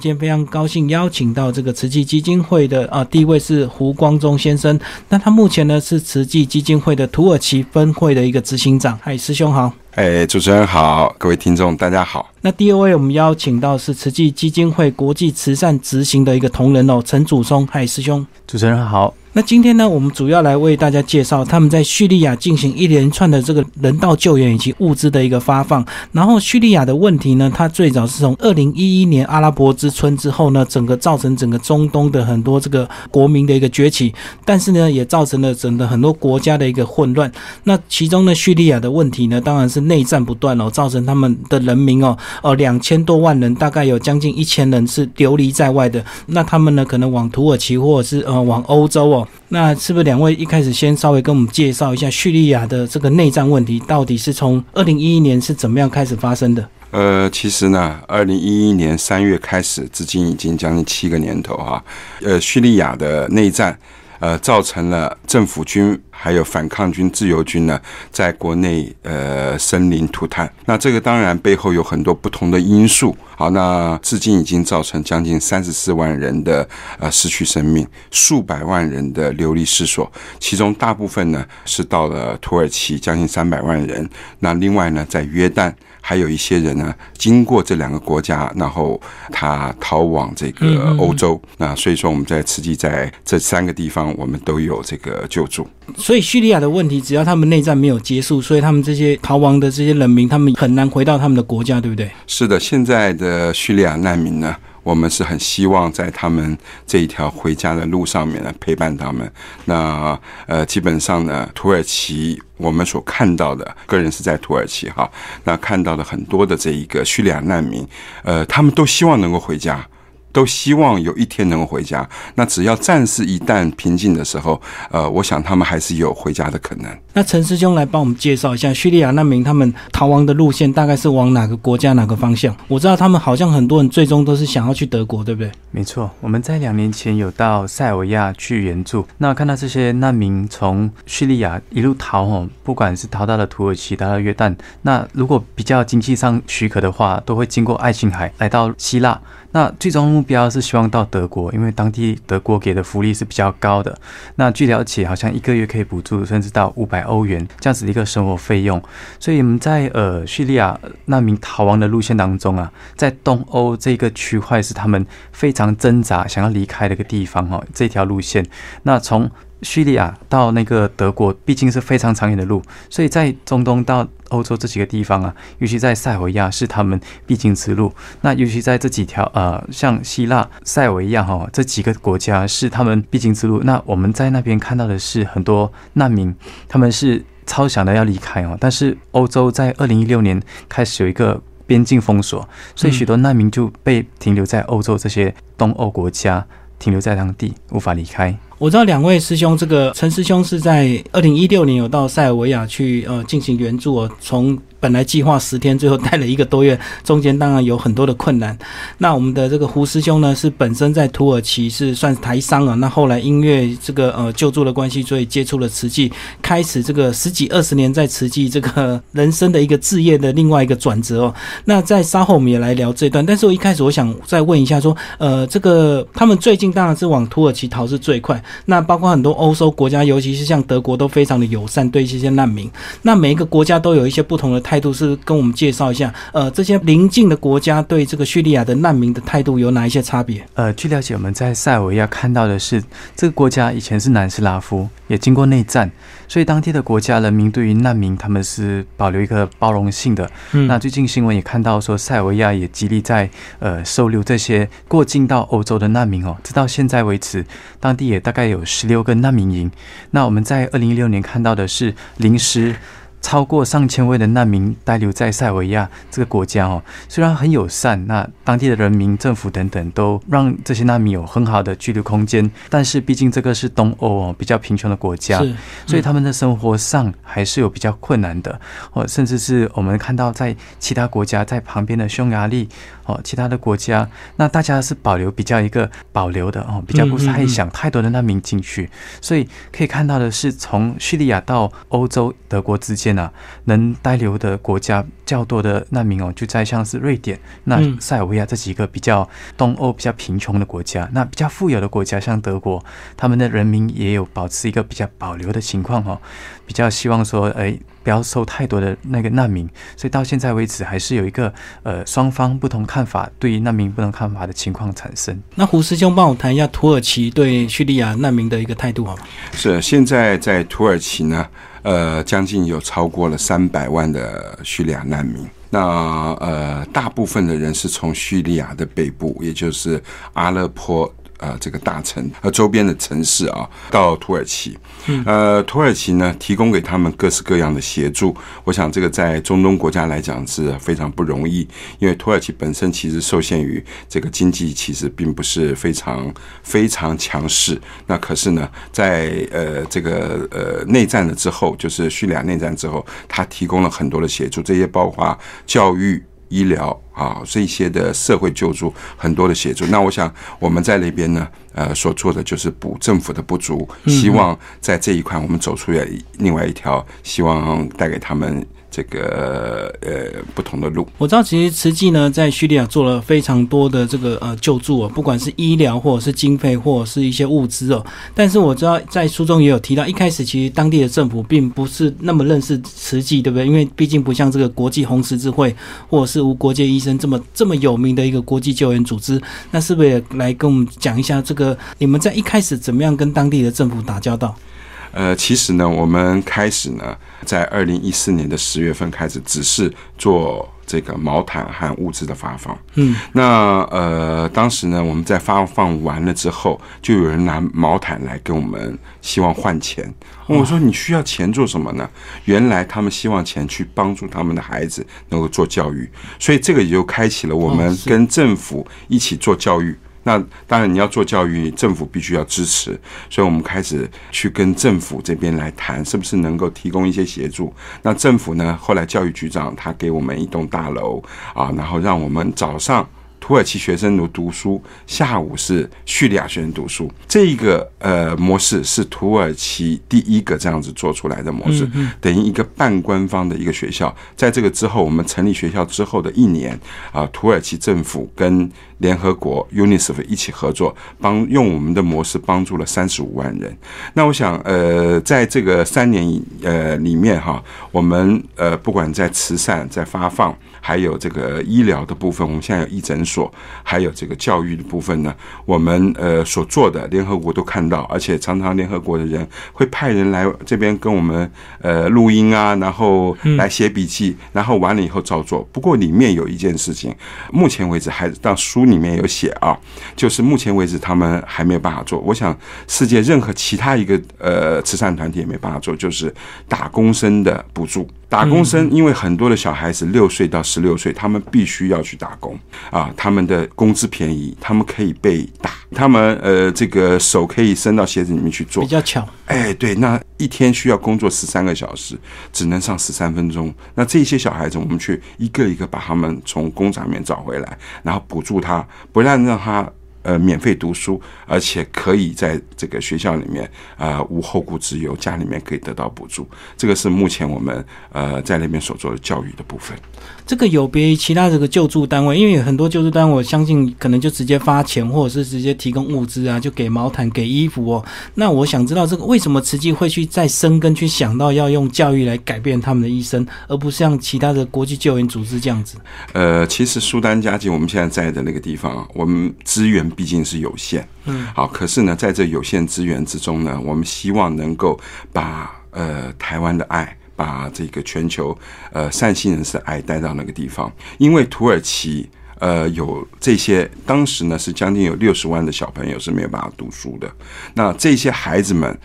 今天非常高兴邀请到这个慈济基金会的啊，第一位是胡光中先生。那他目前呢是慈济基金会的土耳其分会的一个执行长。嗨，师兄好。哎，主持人好，各位听众大家好。那第二位我们邀请到是慈济基金会国际慈善执行的一个同仁哦，陈祖松。嗨，师兄。主持人好。那今天呢，我们主要来为大家介绍他们在叙利亚进行一连串的这个人道救援以及物资的一个发放。然后叙利亚的问题呢，它最早是从二零一一年阿拉伯之春之后呢，整个造成整个中东的很多这个国民的一个崛起，但是呢，也造成了整个很多国家的一个混乱。那其中呢，叙利亚的问题呢，当然是内战不断哦，造成他们的人民哦，哦两千多万人，大概有将近一千人是流离在外的。那他们呢，可能往土耳其或者是呃往欧洲哦。那是不是两位一开始先稍微跟我们介绍一下叙利亚的这个内战问题，到底是从二零一一年是怎么样开始发生的？呃，其实呢，二零一一年三月开始，至今已经将近七个年头哈。呃，叙利亚的内战。呃，造成了政府军还有反抗军、自由军呢，在国内呃生灵涂炭。那这个当然背后有很多不同的因素。好，那至今已经造成将近三十四万人的呃失去生命，数百万人的流离失所，其中大部分呢是到了土耳其，将近三百万人。那另外呢，在约旦。还有一些人呢，经过这两个国家，然后他逃往这个欧洲。那所以说，我们在实际在这三个地方，我们都有这个救助。所以叙利亚的问题，只要他们内战没有结束，所以他们这些逃亡的这些人民，他们很难回到他们的国家，对不对？是的，现在的叙利亚难民呢？我们是很希望在他们这一条回家的路上面呢陪伴他们。那呃，基本上呢，土耳其我们所看到的，个人是在土耳其哈，那看到的很多的这一个叙利亚难民，呃，他们都希望能够回家。都希望有一天能够回家。那只要战事一旦平静的时候，呃，我想他们还是有回家的可能。那陈师兄来帮我们介绍一下叙利亚难民他们逃亡的路线，大概是往哪个国家、哪个方向？我知道他们好像很多人最终都是想要去德国，对不对？没错，我们在两年前有到塞尔维亚去援助。那看到这些难民从叙利亚一路逃哦，不管是逃到了土耳其，逃到约旦，那如果比较经济上许可的话，都会经过爱琴海来到希腊。那最终目标是希望到德国，因为当地德国给的福利是比较高的。那据了解，好像一个月可以补助甚至到五百欧元这样子的一个生活费用。所以我们在呃叙利亚难民逃亡的路线当中啊，在东欧这个区块是他们非常挣扎想要离开的一个地方哦。这条路线，那从叙利亚到那个德国，毕竟是非常长远的路，所以在中东到欧洲这几个地方啊，尤其在塞尔维亚是他们必经之路。那尤其在这几条呃，像希腊、塞尔维亚哈这几个国家是他们必经之路。那我们在那边看到的是很多难民，他们是超想的要离开哦，但是欧洲在二零一六年开始有一个边境封锁，所以许多难民就被停留在欧洲这些东欧国家，停留在当地无法离开。我知道两位师兄，这个陈师兄是在二零一六年有到塞尔维亚去呃进行援助，从。本来计划十天，最后待了一个多月，中间当然有很多的困难。那我们的这个胡师兄呢，是本身在土耳其是算台商啊，那后来因为这个呃救助的关系，所以接触了慈济，开始这个十几二十年在慈济这个人生的一个置业的另外一个转折哦。那在稍后我们也来聊这段，但是我一开始我想再问一下，说呃这个他们最近当然是往土耳其逃是最快，那包括很多欧洲国家，尤其是像德国都非常的友善对这些难民，那每一个国家都有一些不同的。态度是跟我们介绍一下，呃，这些邻近的国家对这个叙利亚的难民的态度有哪一些差别？呃，据了解，我们在塞尔维亚看到的是，这个国家以前是南斯拉夫，也经过内战，所以当地的国家人民对于难民他们是保留一个包容性的。那最近新闻也看到说，塞尔维亚也极力在呃收留这些过境到欧洲的难民哦，直到现在为止，当地也大概有十六个难民营。那我们在二零一六年看到的是临时。超过上千位的难民待留在塞维亚这个国家哦，虽然很友善，那当地的人民、政府等等都让这些难民有很好的居留空间，但是毕竟这个是东欧哦，比较贫穷的国家，所以他们的生活上还是有比较困难的哦，甚至是我们看到在其他国家，在旁边的匈牙利哦，其他的国家，那大家是保留比较一个保留的哦，比较不太想太多的难民进去，所以可以看到的是，从叙利亚到欧洲、德国之间。间啊，能待留的国家较多的难民哦，就在像是瑞典、那塞尔维亚这几个比较东欧比较贫穷的国家。那比较富有的国家，像德国，他们的人民也有保持一个比较保留的情况哦，比较希望说，哎，不要收太多的那个难民。所以到现在为止，还是有一个呃双方不同看法，对于难民不同看法的情况产生。那胡师兄帮我谈一下土耳其对叙利亚难民的一个态度好吗？是，现在在土耳其呢。呃，将近有超过了三百万的叙利亚难民。那呃，大部分的人是从叙利亚的北部，也就是阿勒颇。呃，这个大城和周边的城市啊，到土耳其，呃，土耳其呢提供给他们各式各样的协助。我想这个在中东国家来讲是非常不容易，因为土耳其本身其实受限于这个经济，其实并不是非常非常强势。那可是呢，在呃这个呃内战了之后，就是叙利亚内战之后，他提供了很多的协助，这些包括教育。医疗啊，这些的社会救助很多的协助。那我想我们在那边呢，呃，所做的就是补政府的不足，希望在这一块我们走出来另外一条，希望带给他们。这个呃不同的路，我知道其实慈济呢在叙利亚做了非常多的这个呃救助哦，不管是医疗或者是经费或者是一些物资哦。但是我知道在书中也有提到，一开始其实当地的政府并不是那么认识慈济，对不对？因为毕竟不像这个国际红十字会或者是无国界医生这么这么有名的一个国际救援组织。那是不是也来跟我们讲一下这个你们在一开始怎么样跟当地的政府打交道？呃，其实呢，我们开始呢，在二零一四年的十月份开始，只是做这个毛毯和物资的发放。嗯，那呃，当时呢，我们在发放完了之后，就有人拿毛毯来跟我们希望换钱。我说你需要钱做什么呢？原来他们希望钱去帮助他们的孩子能够做教育，所以这个也就开启了我们跟政府一起做教育。那当然，你要做教育，政府必须要支持，所以我们开始去跟政府这边来谈，是不是能够提供一些协助？那政府呢？后来教育局长他给我们一栋大楼啊，然后让我们早上。土耳其学生读读书，下午是叙利亚学生读书。这一个呃模式是土耳其第一个这样子做出来的模式，等于一个半官方的一个学校。在这个之后，我们成立学校之后的一年啊，土耳其政府跟联合国 UNICEF 一起合作，帮用我们的模式帮助了三十五万人。那我想呃，在这个三年呃里面哈，我们呃不管在慈善在发放。还有这个医疗的部分，我们现在有义诊所，还有这个教育的部分呢。我们呃所做的，联合国都看到，而且常常联合国的人会派人来这边跟我们呃录音啊，然后来写笔记，然后完了以后照做。不过里面有一件事情，目前为止还到书里面有写啊，就是目前为止他们还没有办法做。我想世界任何其他一个呃慈善团体也没办法做，就是打工生的补助。打工生，因为很多的小孩子六岁到十六岁，他们必须要去打工啊。他们的工资便宜，他们可以被打，他们呃，这个手可以伸到鞋子里面去做，比较巧。哎，对，那一天需要工作十三个小时，只能上十三分钟。那这些小孩子，我们去一个一个把他们从工厂里面找回来，然后补助他，不让让他。呃，免费读书，而且可以在这个学校里面啊无后顾之忧，家里面可以得到补助。这个是目前我们呃在那边所做的教育的部分。这个有别于其他这个救助单位，因为很多救助单位，我相信可能就直接发钱，或者是直接提供物资啊，就给毛毯、给衣服哦。那我想知道这个为什么慈济会去再生根，去想到要用教育来改变他们的一生，而不是像其他的国际救援组织这样子？呃，其实苏丹加吉我们现在在的那个地方，我们资源毕竟是有限，嗯，好，可是呢，在这有限资源之中呢，我们希望能够把呃台湾的爱。把这个全球呃善心人士的爱带到那个地方，因为土耳其呃有这些，当时呢是将近有六十万的小朋友是没有办法读书的。那这些孩子们，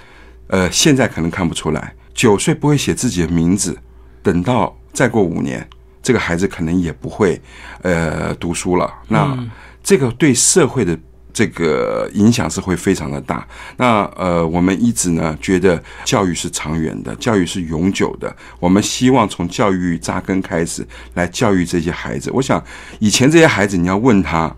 呃现在可能看不出来，九岁不会写自己的名字，等到再过五年，这个孩子可能也不会呃读书了。那这个对社会的。这个影响是会非常的大。那呃，我们一直呢觉得教育是长远的，教育是永久的。我们希望从教育扎根开始来教育这些孩子。我想以前这些孩子，你要问他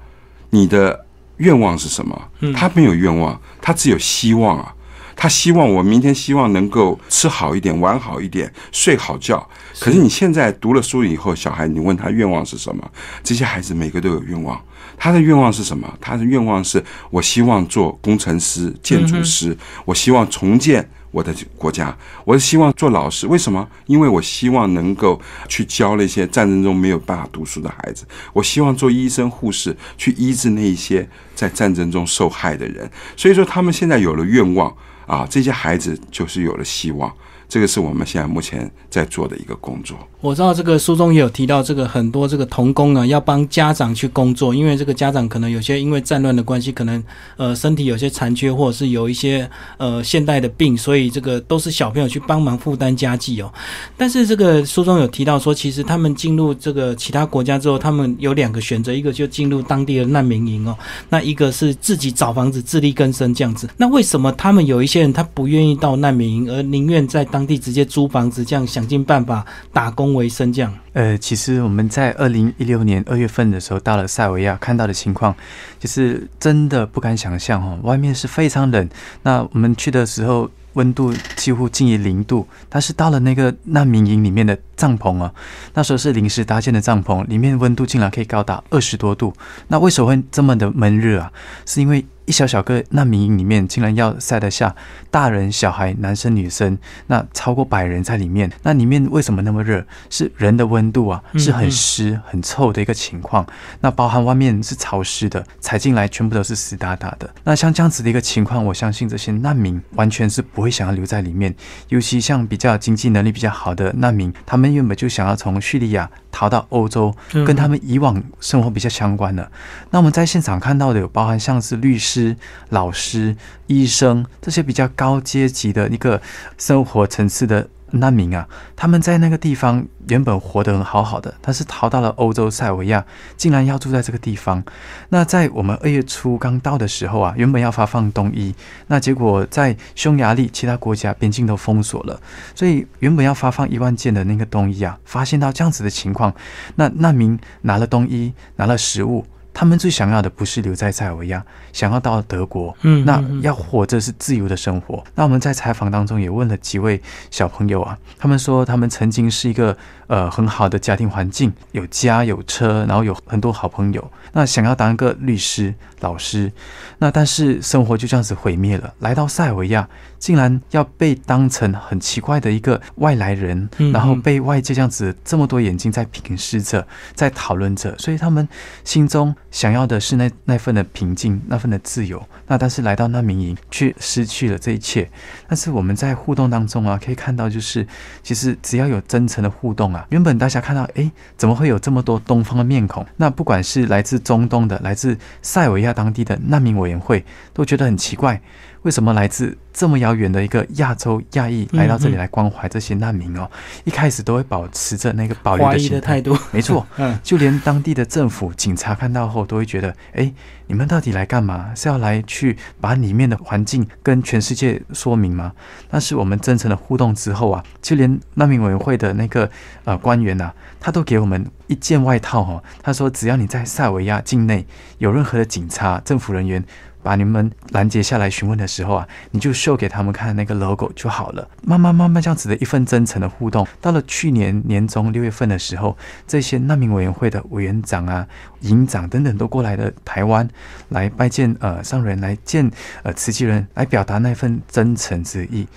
你的愿望是什么，他没有愿望，他只有希望啊。他希望我明天希望能够吃好一点、玩好一点、睡好觉。可是你现在读了书以后，小孩你问他愿望是什么？这些孩子每个都有愿望。他的愿望是什么？他的愿望是我希望做工程师、建筑师，我希望重建我的国家，我是希望做老师。为什么？因为我希望能够去教那些战争中没有办法读书的孩子。我希望做医生、护士，去医治那一些在战争中受害的人。所以说，他们现在有了愿望啊，这些孩子就是有了希望。这个是我们现在目前在做的一个工作。我知道这个书中也有提到，这个很多这个童工啊，要帮家长去工作，因为这个家长可能有些因为战乱的关系，可能呃身体有些残缺，或者是有一些呃现代的病，所以这个都是小朋友去帮忙负担家计哦。但是这个书中有提到说，其实他们进入这个其他国家之后，他们有两个选择，一个就进入当地的难民营哦，那一个是自己找房子自力更生这样子。那为什么他们有一些人他不愿意到难民营，而宁愿在当当地直接租房子，这样想尽办法打工为生，这样。呃，其实我们在二零一六年二月份的时候到了塞维亚，看到的情况就是真的不敢想象哦，外面是非常冷。那我们去的时候温度几乎近于零度，但是到了那个难民营里面的帐篷啊，那时候是临时搭建的帐篷，里面温度竟然可以高达二十多度。那为什么会这么的闷热啊？是因为一小小个难民营里面竟然要塞得下大人、小孩、男生、女生，那超过百人在里面。那里面为什么那么热？是人的温度啊，是很湿、很臭的一个情况。那包含外面是潮湿的，踩进来全部都是湿哒哒的。那像这样子的一个情况，我相信这些难民完全是不会想要留在里面。尤其像比较经济能力比较好的难民，他们原本就想要从叙利亚逃到欧洲，跟他们以往生活比较相关的。那我们在现场看到的有包含像是律师。师老师、医生这些比较高阶级的一个生活层次的难民啊，他们在那个地方原本活得很好好的，但是逃到了欧洲塞维亚，竟然要住在这个地方。那在我们二月初刚到的时候啊，原本要发放冬衣，那结果在匈牙利其他国家边境都封锁了，所以原本要发放一万件的那个冬衣啊，发现到这样子的情况，那难民拿了冬衣，拿了食物。他们最想要的不是留在塞尔维亚，想要到德国。嗯，那要活着是自由的生活。那我们在采访当中也问了几位小朋友啊，他们说他们曾经是一个呃很好的家庭环境，有家有车，然后有很多好朋友。那想要当一个律师、老师，那但是生活就这样子毁灭了。来到塞尔维亚，竟然要被当成很奇怪的一个外来人，然后被外界这样子这么多眼睛在平视着，在讨论着，所以他们心中。想要的是那那份的平静，那份的自由。那但是来到难民营，却失去了这一切。但是我们在互动当中啊，可以看到，就是其实只要有真诚的互动啊，原本大家看到，哎，怎么会有这么多东方的面孔？那不管是来自中东的，来自塞维亚当地的难民委员会，都觉得很奇怪。为什么来自这么遥远的一个亚洲亚裔来到这里来关怀这些难民哦？一开始都会保持着那个保留的心态度，没错，嗯，就连当地的政府警察看到后都会觉得，哎，你们到底来干嘛？是要来去把里面的环境跟全世界说明吗？但是我们真诚的互动之后啊，就连难民委员会的那个呃官员呐，他都给我们一件外套哦，他说只要你在塞维亚境内有任何的警察、政府人员。把你们拦截下来询问的时候啊，你就秀给他们看那个 logo 就好了。慢慢慢慢这样子的一份真诚的互动，到了去年年中六月份的时候，这些难民委员会的委员长啊、营长等等都过来了台湾，来拜见呃上人，来见呃慈济人，来表达那份真诚之意。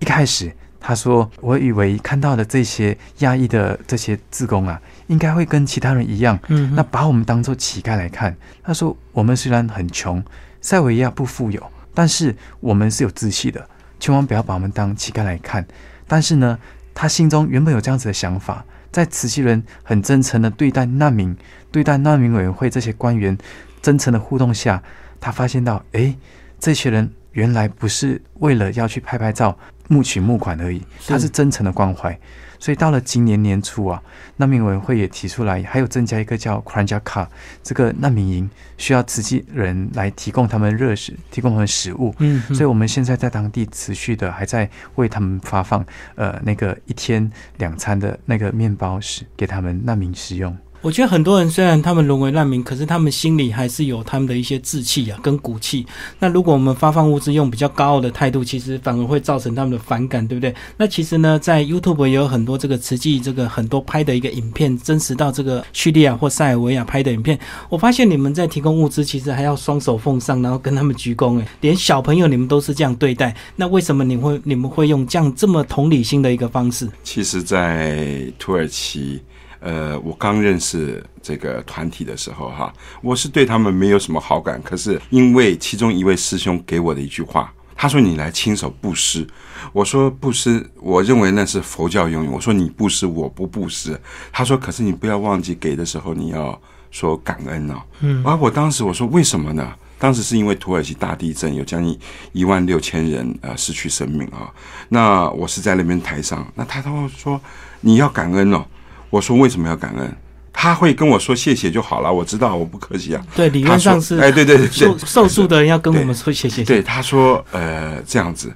一开始他说，我以为看到的这些压抑的这些自工啊，应该会跟其他人一样，嗯，那把我们当做乞丐来看。他说，我们虽然很穷。塞维亚不富有，但是我们是有志气的，千万不要把我们当乞丐来看。但是呢，他心中原本有这样子的想法，在慈溪人很真诚的对待难民、对待难民委员会这些官员真诚的互动下，他发现到，哎，这些人原来不是为了要去拍拍照、募取募款而已，他是真诚的关怀。所以到了今年年初啊，难民委员会也提出来，还有增加一个叫 k r a n j a k a 这个难民营，需要慈济人来提供他们热食，提供他们食物。嗯，所以我们现在在当地持续的还在为他们发放呃那个一天两餐的那个面包食给他们难民食用。我觉得很多人虽然他们沦为难民，可是他们心里还是有他们的一些志气啊，跟骨气。那如果我们发放物资用比较高傲的态度，其实反而会造成他们的反感，对不对？那其实呢，在 YouTube 也有很多这个实际这个很多拍的一个影片，真实到这个叙利亚或塞尔维亚拍的影片。我发现你们在提供物资，其实还要双手奉上，然后跟他们鞠躬，诶，连小朋友你们都是这样对待。那为什么你会你们会用这样这么同理心的一个方式？其实，在土耳其。呃，我刚认识这个团体的时候，哈，我是对他们没有什么好感。可是因为其中一位师兄给我的一句话，他说：“你来亲手布施。”我说：“布施，我认为那是佛教用语。”我说：“你布施，我不布施。”他说：“可是你不要忘记给的时候你要说感恩哦。”嗯，而我当时我说：“为什么呢？”当时是因为土耳其大地震，有将近一万六千人呃失去生命啊。那我是在那边台上，那他他说：“你要感恩哦。”我说为什么要感恩？他会跟我说谢谢就好了。我知道我不客气啊。对，理论上是哎，对对对，受受诉的人要跟我们说谢谢。对，他说呃这样子，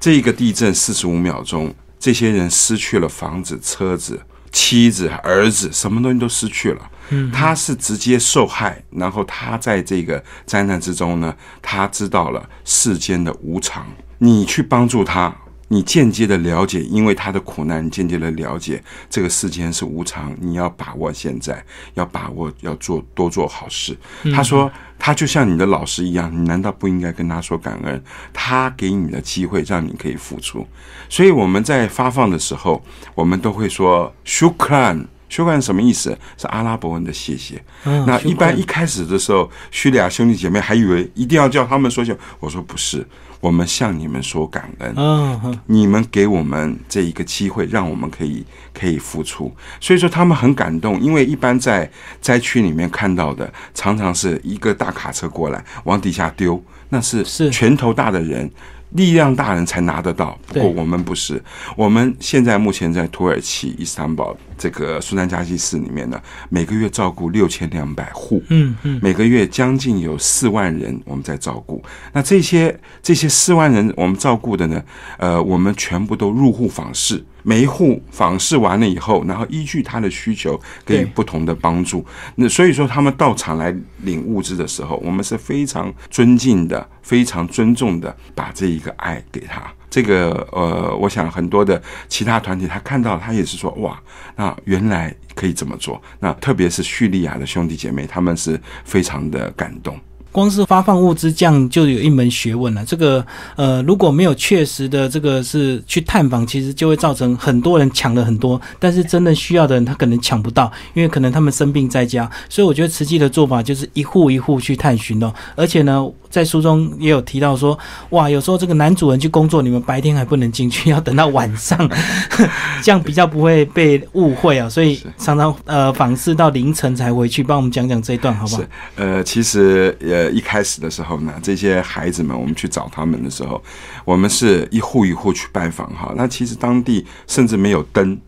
这个地震四十五秒钟，这些人失去了房子、车子、妻子、儿子，什么东西都失去了。嗯，他是直接受害，然后他在这个灾难之中呢，他知道了世间的无常。你去帮助他。你间接的了解，因为他的苦难，间接的了解这个世间是无常。你要把握现在，要把握，要做多做好事。他说，他就像你的老师一样，你难道不应该跟他说感恩？他给你的机会，让你可以付出。所以我们在发放的时候，我们都会说 “shukran”。shukran 什么意思？是阿拉伯文的谢谢。那一般一开始的时候，叙利亚兄弟姐妹还以为一定要叫他们说谢，我说不是。我们向你们说感恩，嗯，你们给我们这一个机会，让我们可以可以付出，所以说他们很感动，因为一般在灾区里面看到的，常常是一个大卡车过来往底下丢，那是是。拳头大的人。力量大人才拿得到，不过我们不是。我们现在目前在土耳其伊斯坦堡这个苏丹加西市里面呢，每个月照顾六千两百户，嗯嗯，每个月将近有四万人我们在照顾。那这些这些四万人我们照顾的呢，呃，我们全部都入户访视。每一户访视完了以后，然后依据他的需求给予不同的帮助。那所以说，他们到场来领物资的时候，我们是非常尊敬的、非常尊重的，把这一个爱给他。这个呃，我想很多的其他团体他看到，他也是说哇，那原来可以这么做。那特别是叙利亚的兄弟姐妹，他们是非常的感动。光是发放物资这样就有一门学问了。这个呃，如果没有确实的这个是去探访，其实就会造成很多人抢了很多，但是真的需要的人他可能抢不到，因为可能他们生病在家。所以我觉得实际的做法就是一户一户去探寻哦，而且呢。在书中也有提到说，哇，有时候这个男主人去工作，你们白天还不能进去，要等到晚上，这样比较不会被误会啊。所以常常呃访视到凌晨才回去，帮我们讲讲这一段好不好？是，呃，其实呃一开始的时候呢，这些孩子们，我们去找他们的时候，我们是一户一户去拜访哈。那其实当地甚至没有灯。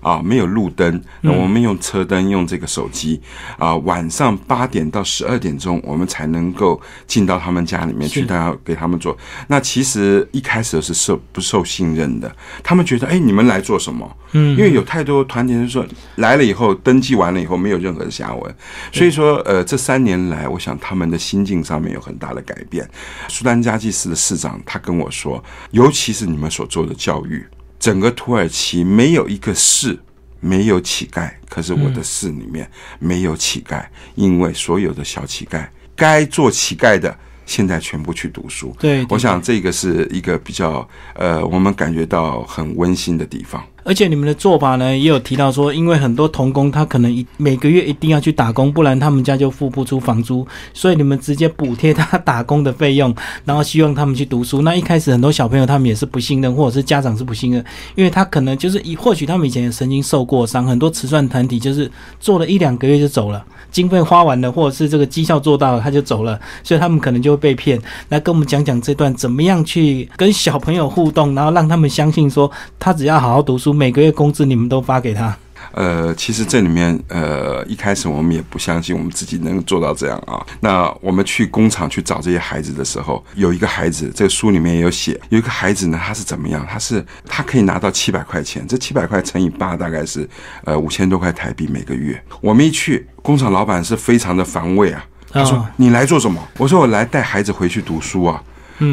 啊，没有路灯，那我们用车灯，用这个手机啊。晚上八点到十二点钟，我们才能够进到他们家里面去，大家给他们做。那其实一开始是受不受信任的，他们觉得，哎，你们来做什么？嗯，因为有太多团体是说来了以后登记完了以后没有任何的下文，所以说，呃，这三年来，我想他们的心境上面有很大的改变。苏丹加济斯的市长他跟我说，尤其是你们所做的教育。整个土耳其没有一个市没有乞丐，可是我的市里面没有乞丐，因为所有的小乞丐该做乞丐的，现在全部去读书。对，我想这个是一个比较呃，我们感觉到很温馨的地方。而且你们的做法呢，也有提到说，因为很多童工他可能一每个月一定要去打工，不然他们家就付不出房租，所以你们直接补贴他打工的费用，然后希望他们去读书。那一开始很多小朋友他们也是不信任，或者是家长是不信任，因为他可能就是以或许他们以前也曾经受过伤，很多慈善团体就是做了一两个月就走了，经费花完了，或者是这个绩效做到了他就走了，所以他们可能就会被骗。来跟我们讲讲这段怎么样去跟小朋友互动，然后让他们相信说他只要好好读书。每个月工资你们都发给他？呃，其实这里面呃一开始我们也不相信我们自己能做到这样啊。那我们去工厂去找这些孩子的时候，有一个孩子，这个书里面也有写，有一个孩子呢，他是怎么样？他是他可以拿到七百块钱，这七百块乘以八大概是呃五千多块台币每个月。我们一去工厂，老板是非常的防卫啊。他说：“你来做什么？”我说：“我来带孩子回去读书啊。”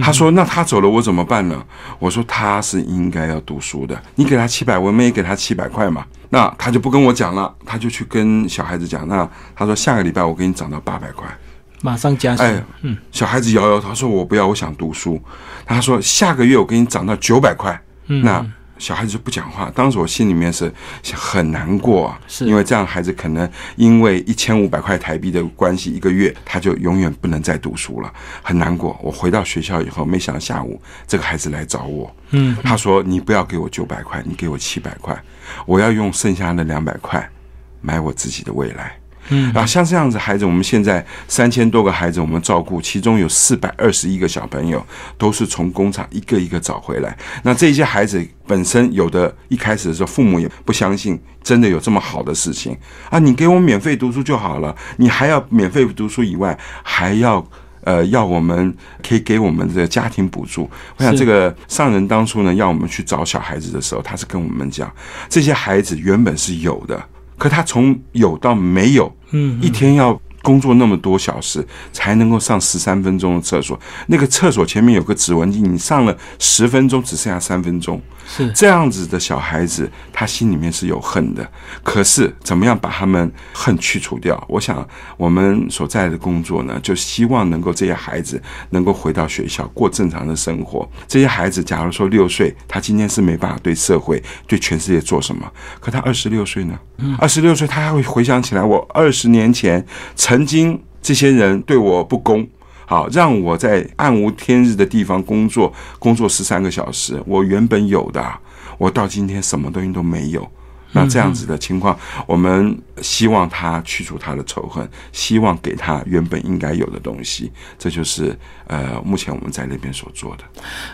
他说：“那他走了，我怎么办呢？”我说：“他是应该要读书的，你给他七百，我们也给他七百块嘛。”那他就不跟我讲了，他就去跟小孩子讲。那他说：“下个礼拜我给你涨到八百块，马上加薪。”哎，嗯，小孩子摇摇头说：“我不要，我想读书。”他说：“下个月我给你涨到九百块。”那。小孩子就不讲话，当时我心里面是很难过，是因为这样孩子可能因为一千五百块台币的关系，一个月他就永远不能再读书了，很难过。我回到学校以后，没想到下午这个孩子来找我，嗯，他说：“你不要给我九百块，你给我七百块，我要用剩下的两百块买我自己的未来。”嗯啊，像这样子孩子，我们现在三千多个孩子，我们照顾，其中有四百二十一个小朋友都是从工厂一个一个找回来。那这些孩子本身有的一开始的时候，父母也不相信真的有这么好的事情啊！你给我免费读书就好了，你还要免费读书以外，还要呃要我们可以给我们的家庭补助。我想这个上人当初呢，要我们去找小孩子的时候，他是跟我们讲，这些孩子原本是有的。可他从有到没有，嗯，一天要工作那么多小时，才能够上十三分钟的厕所。那个厕所前面有个指纹机，你上了十分钟，只剩下三分钟。是这样子的小孩子，他心里面是有恨的。可是怎么样把他们恨去除掉？我想我们所在的工作呢，就希望能够这些孩子能够回到学校过正常的生活。这些孩子，假如说六岁，他今天是没办法对社会、对全世界做什么。可他二十六岁呢？二十六岁，他还会回想起来，我二十年前曾曾经这些人对我不公。好，让我在暗无天日的地方工作，工作十三个小时。我原本有的，我到今天什么东西都没有。那这样子的情况，我们希望他去除他的仇恨，希望给他原本应该有的东西。这就是呃，目前我们在那边所做的。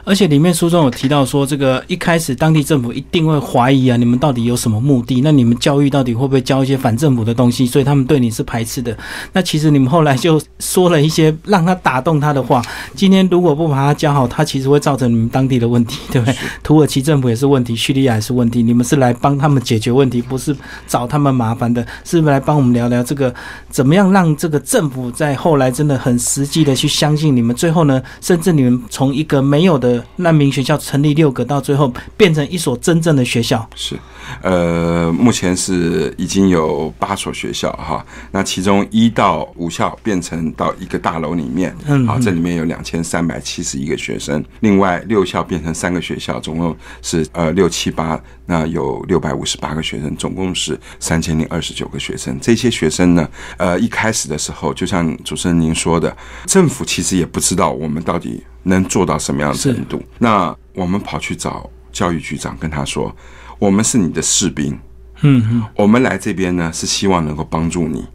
而且里面书中有提到说，这个一开始当地政府一定会怀疑啊，你们到底有什么目的？那你们教育到底会不会教一些反政府的东西？所以他们对你是排斥的。那其实你们后来就说了一些让他打动他的话。今天如果不把他教好，他其实会造成你们当地的问题，对不对？土耳其政府也是问题，叙利亚也是问题。你们是来帮他们解决。问题不是找他们麻烦的，是不是来帮我们聊聊这个怎么样让这个政府在后来真的很实际的去相信你们？最后呢，甚至你们从一个没有的难民学校成立六个，到最后变成一所真正的学校。是，呃，目前是已经有八所学校哈，那其中一到五校变成到一个大楼里面，嗯，好，这里面有两千三百七十一个学生，另外六校变成三个学校，总共是呃六七八，那有六百五十八个。学生总共是三千零二十九个学生，这些学生呢，呃，一开始的时候，就像主持人您说的，政府其实也不知道我们到底能做到什么样的程度。那我们跑去找教育局长，跟他说，我们是你的士兵，嗯嗯，我们来这边呢，是希望能够帮助你，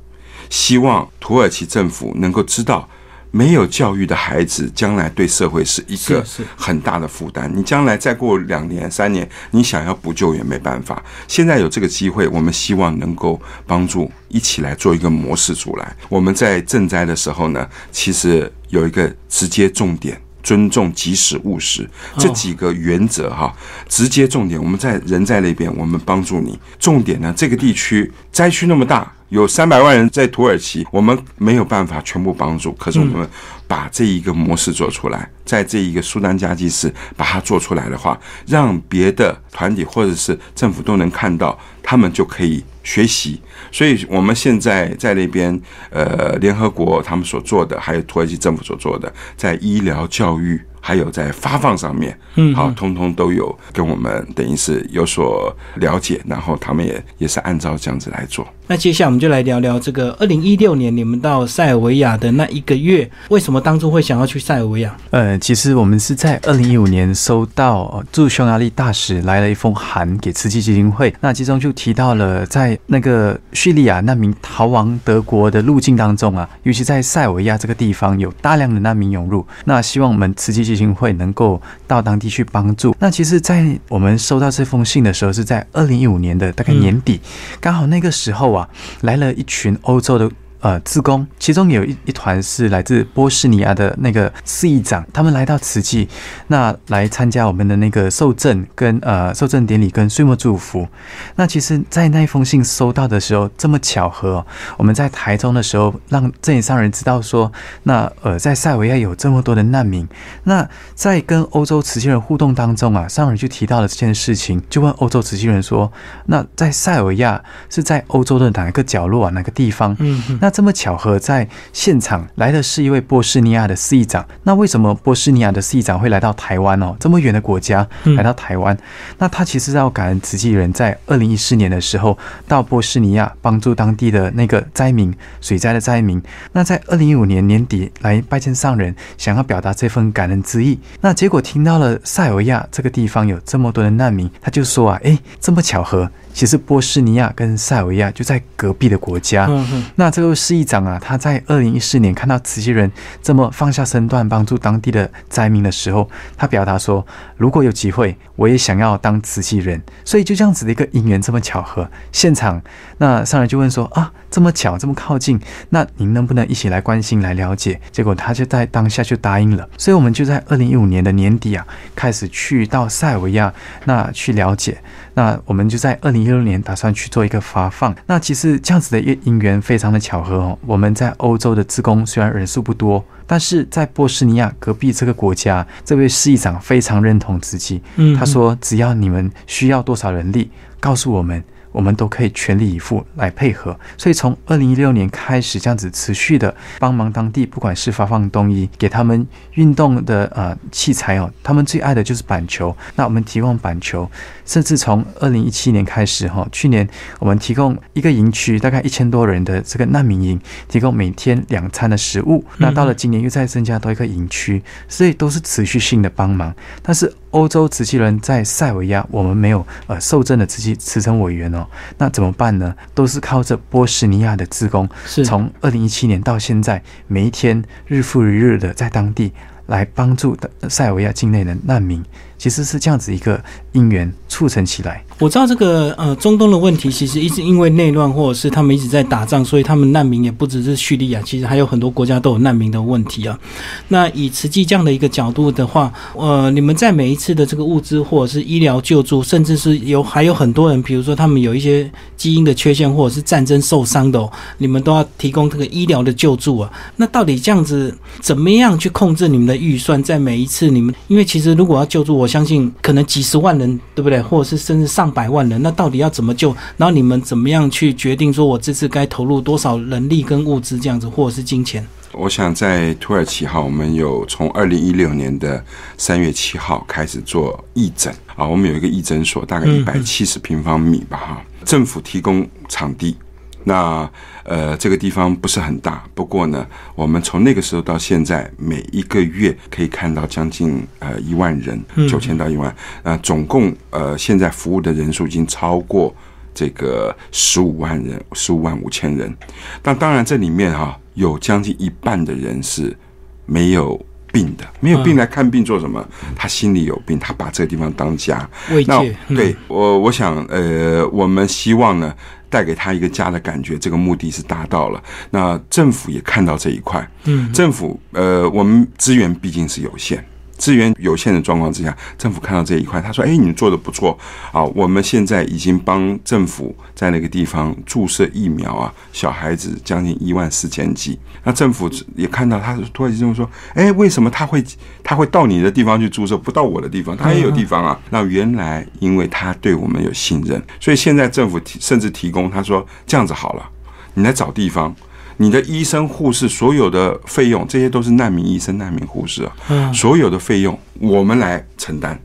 希望土耳其政府能够知道。没有教育的孩子，将来对社会是一个很大的负担。你将来再过两年、三年，你想要补救也没办法。现在有这个机会，我们希望能够帮助，一起来做一个模式出来。我们在赈灾的时候呢，其实有一个直接重点：尊重、及时、务实这几个原则哈。直接重点，我们在人在那边，我们帮助你。重点呢，这个地区灾区那么大。有三百万人在土耳其，我们没有办法全部帮助，可是我们把这一个模式做出来，在这一个苏丹加济市把它做出来的话，让别的团体或者是政府都能看到，他们就可以学习。所以，我们现在在那边，呃，联合国他们所做的，还有土耳其政府所做的，在医疗、教育。还有在发放上面，嗯，好，通通都有跟我们等于是有所了解，然后他们也也是按照这样子来做。那接下来我们就来聊聊这个二零一六年你们到塞尔维亚的那一个月，为什么当初会想要去塞尔维亚？呃，其实我们是在二零一五年收到驻匈牙利大使来了一封函给慈济基金会，那其中就提到了在那个叙利亚难民逃亡德国的路径当中啊，尤其在塞尔维亚这个地方有大量的难民涌入，那希望我们慈济基基金会能够到当地去帮助。那其实，在我们收到这封信的时候，是在二零一五年的大概年底，刚好那个时候啊，来了一群欧洲的。呃，自工其中有一一团是来自波士尼亚的那个司议长，他们来到慈济，那来参加我们的那个受赠跟呃受赠典礼跟岁末祝福。那其实，在那一封信收到的时候，这么巧合，我们在台中的时候，让镇上人知道说，那呃在塞维亚有这么多的难民。那在跟欧洲慈济人互动当中啊，商人就提到了这件事情，就问欧洲慈济人说，那在塞维亚是在欧洲的哪一个角落啊，哪个地方？嗯，那。这么巧合，在现场来的是一位波斯尼亚的司议长。那为什么波斯尼亚的司议长会来到台湾哦？这么远的国家来到台湾，那他其实要感恩慈济人在二零一四年的时候到波斯尼亚帮助当地的那个灾民水灾的灾民。那在二零一五年年底来拜见上人，想要表达这份感恩之意。那结果听到了塞尔维亚这个地方有这么多的难民，他就说啊，哎，这么巧合。其实波斯尼亚跟塞尔维亚就在隔壁的国家。那这位市议长啊，他在二零一四年看到慈溪人这么放下身段帮助当地的灾民的时候，他表达说：“如果有机会，我也想要当慈禧人。”所以就这样子的一个因缘，这么巧合，现场那上来就问说：“啊，这么巧，这么靠近，那您能不能一起来关心、来了解？”结果他就在当下就答应了。所以我们就在二零一五年的年底啊，开始去到塞尔维亚那去了解。那我们就在二零一六年打算去做一个发放。那其实这样子的一个因缘非常的巧合哦。我们在欧洲的职工虽然人数不多，但是在波斯尼亚隔壁这个国家，这位市议长非常认同嗯，他说只要你们需要多少人力，告诉我们。我们都可以全力以赴来配合，所以从二零一六年开始，这样子持续的帮忙当地，不管是发放冬衣，给他们运动的呃器材哦，他们最爱的就是板球，那我们提供板球，甚至从二零一七年开始哈，去年我们提供一个营区，大概一千多人的这个难民营，提供每天两餐的食物，那到了今年又再增加多一个营区，所以都是持续性的帮忙，但是。欧洲瓷器人在塞维亚，我们没有呃受赠的瓷器瓷城委员哦，那怎么办呢？都是靠着波斯尼亚的职工，从二零一七年到现在，每一天日复一日的在当地来帮助的塞维亚境内的难民。其实是这样子一个因缘促成起来。我知道这个呃中东的问题，其实一直因为内乱或者是他们一直在打仗，所以他们难民也不只是叙利亚，其实还有很多国家都有难民的问题啊。那以慈济这样的一个角度的话，呃，你们在每一次的这个物资或者是医疗救助，甚至是有还有很多人，比如说他们有一些基因的缺陷或者是战争受伤的，你们都要提供这个医疗的救助啊。那到底这样子怎么样去控制你们的预算？在每一次你们，因为其实如果要救助，我相信可能几十万人，对不对？或者是甚至上百万人，那到底要怎么救？然后你们怎么样去决定说，我这次该投入多少人力跟物资这样子，或者是金钱？我想在土耳其哈，我们有从二零一六年的三月七号开始做义诊啊，我们有一个义诊所，大概一百七十平方米吧哈，政府提供场地。那呃，这个地方不是很大，不过呢，我们从那个时候到现在，每一个月可以看到将近呃一万人，九千到一万，那总共呃现在服务的人数已经超过这个十五万人，十五万五千人。但当然这里面哈，有将近一半的人是没有病的，没有病来看病做什么？他心里有病，他把这个地方当家。那对我，我想呃，我们希望呢。带给他一个家的感觉，这个目的是达到了。那政府也看到这一块，嗯，政府呃，我们资源毕竟是有限。资源有限的状况之下，政府看到这一块，他说：“哎，你做的不错啊！我们现在已经帮政府在那个地方注射疫苗啊，小孩子将近一万四千剂。那政府也看到，他土耳其政府说：‘哎，为什么他会他会到你的地方去注射，不到我的地方？他也有地方啊。’那原来因为他对我们有信任，所以现在政府提甚至提供，他说这样子好了，你来找地方。”你的医生、护士所有的费用，这些都是难民医生、难民护士啊，所有的费用我们来承担，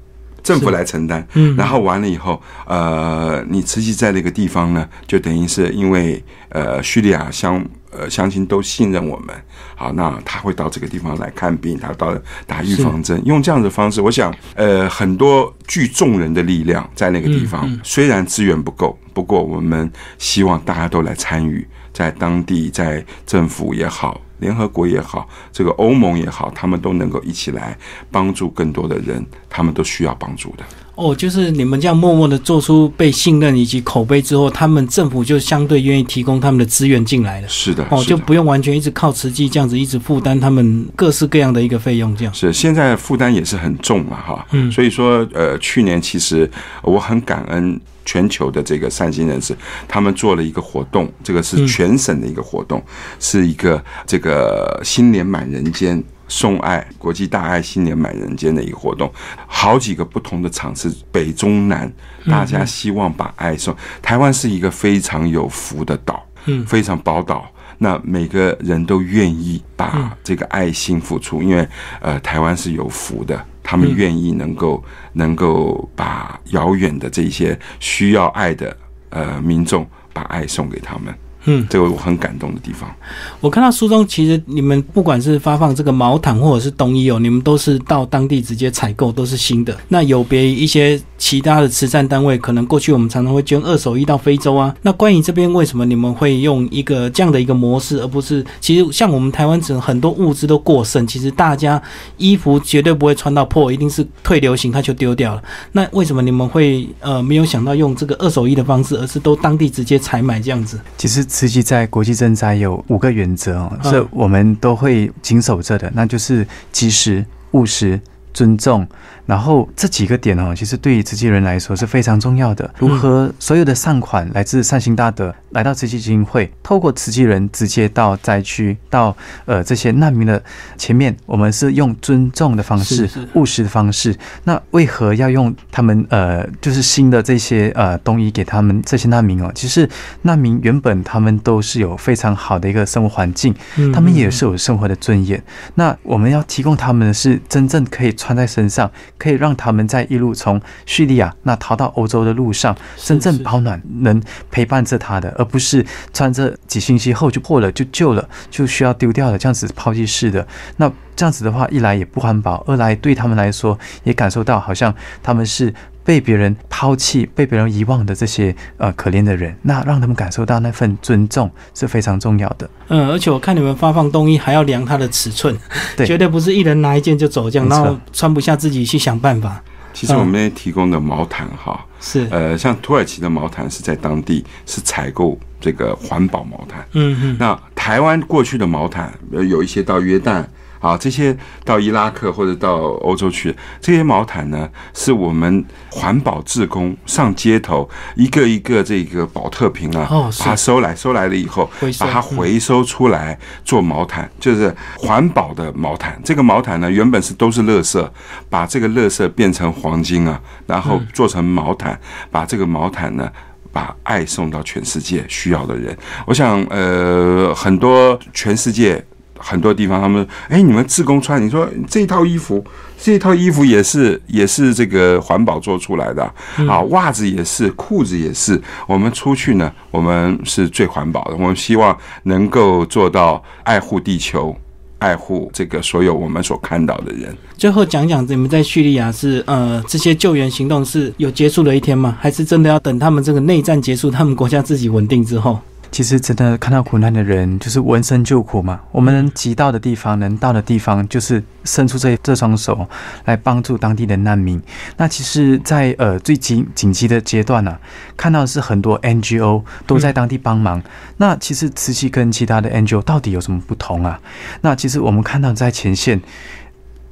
政府来承担。嗯，然后完了以后，呃，你实际在那个地方呢，就等于是因为呃叙利亚乡呃乡亲都信任我们，好，那他会到这个地方来看病，他到打预防针，用这样的方式，我想呃很多聚众人的力量在那个地方，虽然资源不够，不过我们希望大家都来参与。在当地，在政府也好，联合国也好，这个欧盟也好，他们都能够一起来帮助更多的人，他们都需要帮助的。哦，就是你们这样默默的做出被信任以及口碑之后，他们政府就相对愿意提供他们的资源进来了。是的，哦，就不用完全一直靠慈济这样子一直负担他们各式各样的一个费用，这样。是现在负担也是很重嘛，哈，嗯所以说，呃，去年其实我很感恩全球的这个善心人士，他们做了一个活动，这个是全省的一个活动，是一个这个新年满人间。送爱国际大爱新年满人间的一个活动，好几个不同的场次，北中南，大家希望把爱送。台湾是一个非常有福的岛，嗯非常宝岛。那每个人都愿意把这个爱心付出，因为呃，台湾是有福的，他们愿意能够能够把遥远的这些需要爱的呃民众，把爱送给他们。嗯，这个我很感动的地方。我看到书中，其实你们不管是发放这个毛毯或者是冬衣哦，你们都是到当地直接采购，都是新的。那有别于一些其他的慈善单位，可能过去我们常常会捐二手衣到非洲啊。那关于这边为什么你们会用一个这样的一个模式，而不是其实像我们台湾整很多物资都过剩，其实大家衣服绝对不会穿到破，一定是退流行它就丢掉了。那为什么你们会呃没有想到用这个二手衣的方式，而是都当地直接采买这样子？其实慈济在国际赈灾有五个原则哦，嗯是我们都会谨守着的，那就是及时、务实、尊重。然后这几个点哦，其实对于慈济人来说是非常重要的。如何所有的善款来自善心大德，来到慈济基金会，透过慈济人直接到灾区，到呃这些难民的前面，我们是用尊重的方式是是、务实的方式。那为何要用他们呃就是新的这些呃东西给他们这些难民哦？其实难民原本他们都是有非常好的一个生活环境，嗯他们也是有生活的尊严。那我们要提供他们的是真正可以穿在身上，可以让他们在一路从叙利亚那逃到欧洲的路上，真正保暖，能陪伴着他的，而不是穿着几星期后就破了就旧了，就需要丢掉了，这样子抛弃式的。那这样子的话，一来也不环保，二来对他们来说也感受到好像他们是。被别人抛弃、被别人遗忘的这些呃可怜的人，那让他们感受到那份尊重是非常重要的。嗯，而且我看你们发放冬衣还要量它的尺寸，对绝对不是一人拿一件就走这样，然后穿不下自己去想办法。其实我们也提供的毛毯哈，是，呃，像土耳其的毛毯是在当地是采购这个环保毛毯。嗯嗯，那台湾过去的毛毯，呃，有一些到约旦啊，这些到伊拉克或者到欧洲去，这些毛毯呢，是我们环保志工上街头，一个一个这个保特瓶啊，哦把它收来，收来了以后把它回收出来做毛毯，就是环保的毛毯。这个毛毯呢，原本是都是垃圾，把这个垃圾变成黄金啊，然后做成毛毯，把这个毛毯呢。把爱送到全世界需要的人，我想，呃，很多全世界很多地方，他们，哎，你们自工穿，你说这套衣服，这套衣服也是也是这个环保做出来的啊，啊袜子也是，裤子也是，我们出去呢，我们是最环保的，我们希望能够做到爱护地球。爱护这个所有我们所看到的人，最后讲讲你们在叙利亚是呃这些救援行动是有结束的一天吗？还是真的要等他们这个内战结束，他们国家自己稳定之后？其实真的看到苦难的人，就是闻声救苦嘛。我们能及到的地方，能到的地方，就是伸出这这双手来帮助当地的难民。那其实在，呃最紧紧急的阶段呢、看到是很多 NGO 都在当地帮忙。那其实慈禧跟其他的 NGO 到底有什么不同啊？那其实我们看到在前线，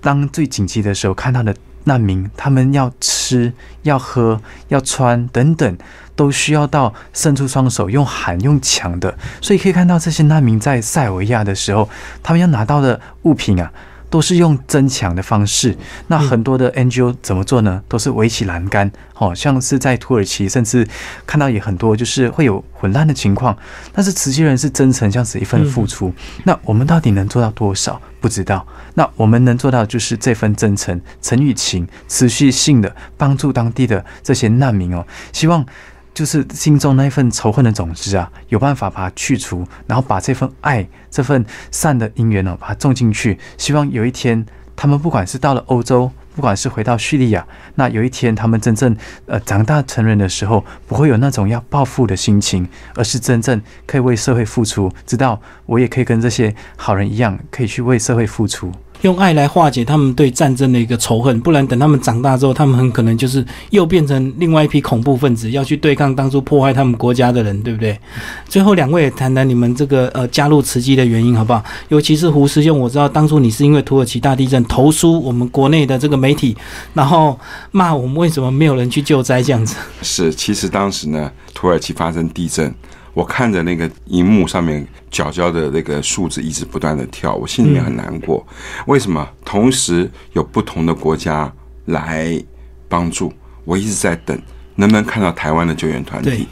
当最紧急的时候看到的难民，他们要吃、要喝、要穿等等，都需要到伸出双手，用喊、用抢的。所以可以看到这些难民在塞尔维亚的时候，他们要拿到的物品啊。都是用增强的方式，那很多的 NGO 怎么做呢？都是围起栏杆，哦，像是在土耳其，甚至看到也很多，就是会有混乱的情况。但是慈济人是真诚这样子一份付出，那我们到底能做到多少？不知道。那我们能做到就是这份真诚、诚与情，持续性的帮助当地的这些难民哦。希望就是心中那份仇恨的种子啊，有办法把它去除，然后把这份爱、这份善的因缘哦，把它种进去。希望有一天，他们不管是到了欧洲。不管是回到叙利亚，那有一天他们真正呃长大成人的时候，不会有那种要报复的心情，而是真正可以为社会付出，知道我也可以跟这些好人一样，可以去为社会付出。用爱来化解他们对战争的一个仇恨，不然等他们长大之后，他们很可能就是又变成另外一批恐怖分子，要去对抗当初破坏他们国家的人，对不对？最后两位谈谈你们这个呃加入慈济的原因好不好？尤其是胡师兄，我知道当初你是因为土耳其大地震投书我们国内的这个媒体，然后骂我们为什么没有人去救灾这样子。是，其实当时呢，土耳其发生地震。我看着那个荧幕上面角角的那个数字一直不断的跳，我心里面很难过。为什么？同时有不同的国家来帮助，我一直在等能不能看到台湾的救援团体。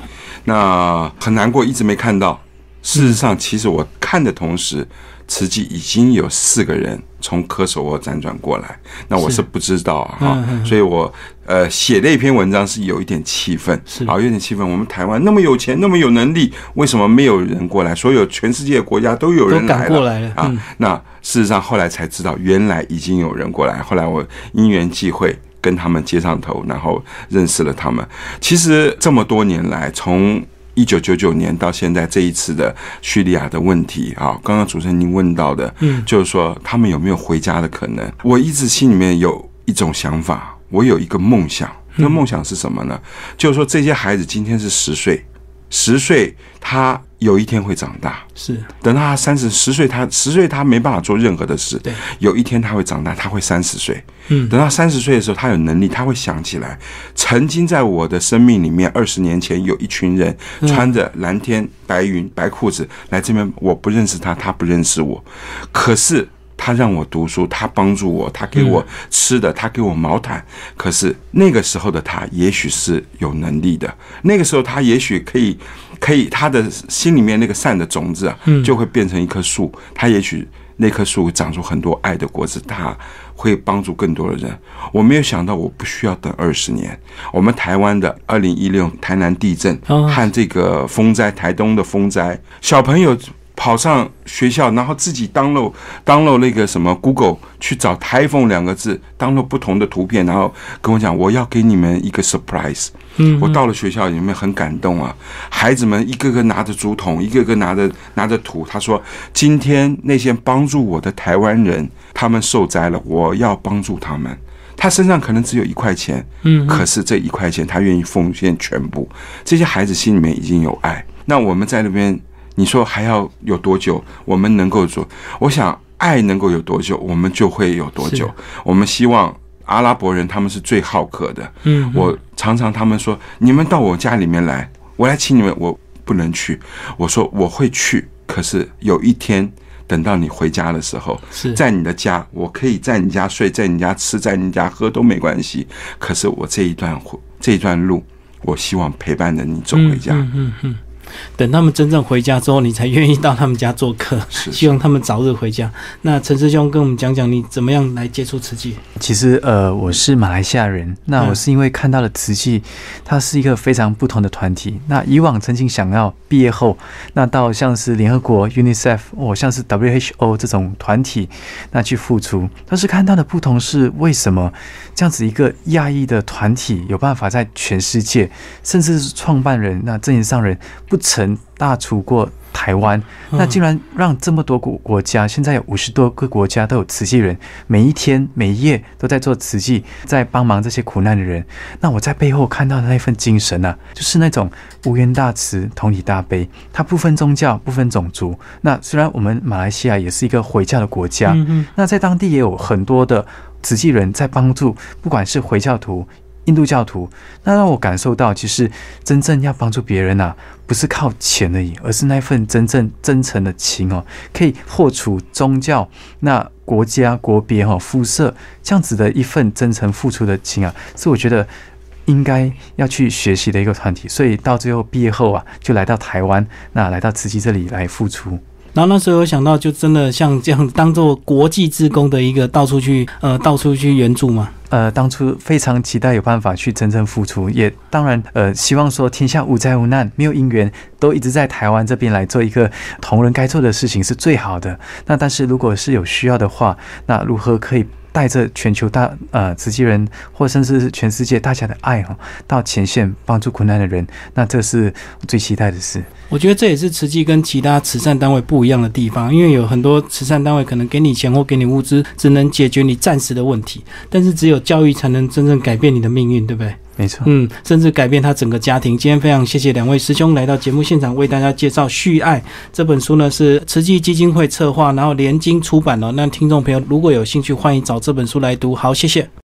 那很难过，一直没看到。事实上，其实我看的同时。慈济已经有四个人从科索沃辗转过来，那我是不知道啊，哈，所以我呃写那篇文章是有一点气愤，是啊，有点气愤。我们台湾那么有钱，那么有能力，为什么没有人过来？所有全世界国家都有人来了啊。那事实上后来才知道，原来已经有人过来。后来我因缘际会跟他们接上头，然后认识了他们。其实这么多年来，从一九九九年到现在这一次的叙利亚的问题啊，刚刚主持人您问到的，嗯，就是说他们有没有回家的可能？我一直心里面有一种想法，我有一个梦想，那梦想是什么呢？就是说这些孩子今天是十岁，十岁他。有一天会长大，是等到他三十十岁，他十岁他没办法做任何的事。对，有一天他会长大，他会三十岁。嗯，等到三十岁的时候，他有能力，他会想起来，曾经在我的生命里面，二十年前有一群人穿着蓝天白云白裤子来这边，我不认识他，他不认识我，可是。他让我读书，他帮助我，他给我吃的，他给我毛毯。可是那个时候的他，也许是有能力的。那个时候他也许可以，可以他的心里面那个善的种子啊，就会变成一棵树。他也许那棵树长出很多爱的果子，他会帮助更多的人。我没有想到，我不需要等二十年。我们台湾的二零一六台南地震和这个风灾，台东的风灾，小朋友。跑上学校，然后自己当漏当漏那个什么 Google 去找台风两个字，当漏不同的图片，然后跟我讲我要给你们一个 surprise。嗯，我到了学校里面很感动啊，孩子们一个个拿着竹筒，一个个拿着拿着土。他说：“今天那些帮助我的台湾人，他们受灾了，我要帮助他们。他身上可能只有一块钱，嗯，可是这一块钱他愿意奉献全部。这些孩子心里面已经有爱。那我们在那边。”你说还要有多久？我们能够做？我想爱能够有多久，我们就会有多久。我们希望阿拉伯人他们是最好客的。嗯，我常常他们说，你们到我家里面来，我来请你们，我不能去。我说我会去，可是有一天等到你回家的时候，在你的家，我可以在你家睡，在你家吃，在你家喝都没关系。可是我这一段这一段路，我希望陪伴着你走回家。嗯嗯嗯。等他们真正回家之后，你才愿意到他们家做客。希望他们早日回家。那陈师兄跟我们讲讲，你怎么样来接触瓷器？其实，呃，我是马来西亚人。那我是因为看到了瓷器，它是一个非常不同的团体。那以往曾经想要毕业后，那到像是联合国 UNICEF 或像是 WHO 这种团体，那去付出。但是看到的不同是，为什么这样子一个亚裔的团体有办法在全世界，甚至是创办人那正言上人不？曾大出过台湾，那竟然让这么多国国家，现在有五十多个国家都有慈济人，每一天每一夜都在做慈济，在帮忙这些苦难的人。那我在背后看到的那份精神呢，就是那种无缘大慈，同体大悲。它不分宗教，不分种族。那虽然我们马来西亚也是一个回教的国家，那在当地也有很多的慈济人在帮助，不管是回教徒。印度教徒，那让我感受到，其实真正要帮助别人呐，不是靠钱而已，而是那份真正真诚的情哦，可以破除宗教、那国家、国别哈、肤色这样子的一份真诚付出的情啊，是我觉得应该要去学习的一个团体。所以到最后毕业后啊，就来到台湾，那来到慈济这里来付出。然后那时候有想到，就真的像这样当做国际职工的一个到处去呃到处去援助嘛。呃，当初非常期待有办法去真正付出，也当然呃希望说天下无灾无难，没有因缘，都一直在台湾这边来做一个同仁该做的事情是最好的。那但是如果是有需要的话，那如何可以带着全球大呃慈济人，或甚至是全世界大家的爱哈，到前线帮助苦难的人，那这是最期待的事。我觉得这也是慈济跟其他慈善单位不一样的地方，因为有很多慈善单位可能给你钱或给你物资，只能解决你暂时的问题，但是只有教育才能真正改变你的命运，对不对？没错，嗯，甚至改变他整个家庭。今天非常谢谢两位师兄来到节目现场，为大家介绍《续爱》这本书呢，是慈济基金会策划，然后联经出版了。那听众朋友如果有兴趣，欢迎找这本书来读。好，谢谢。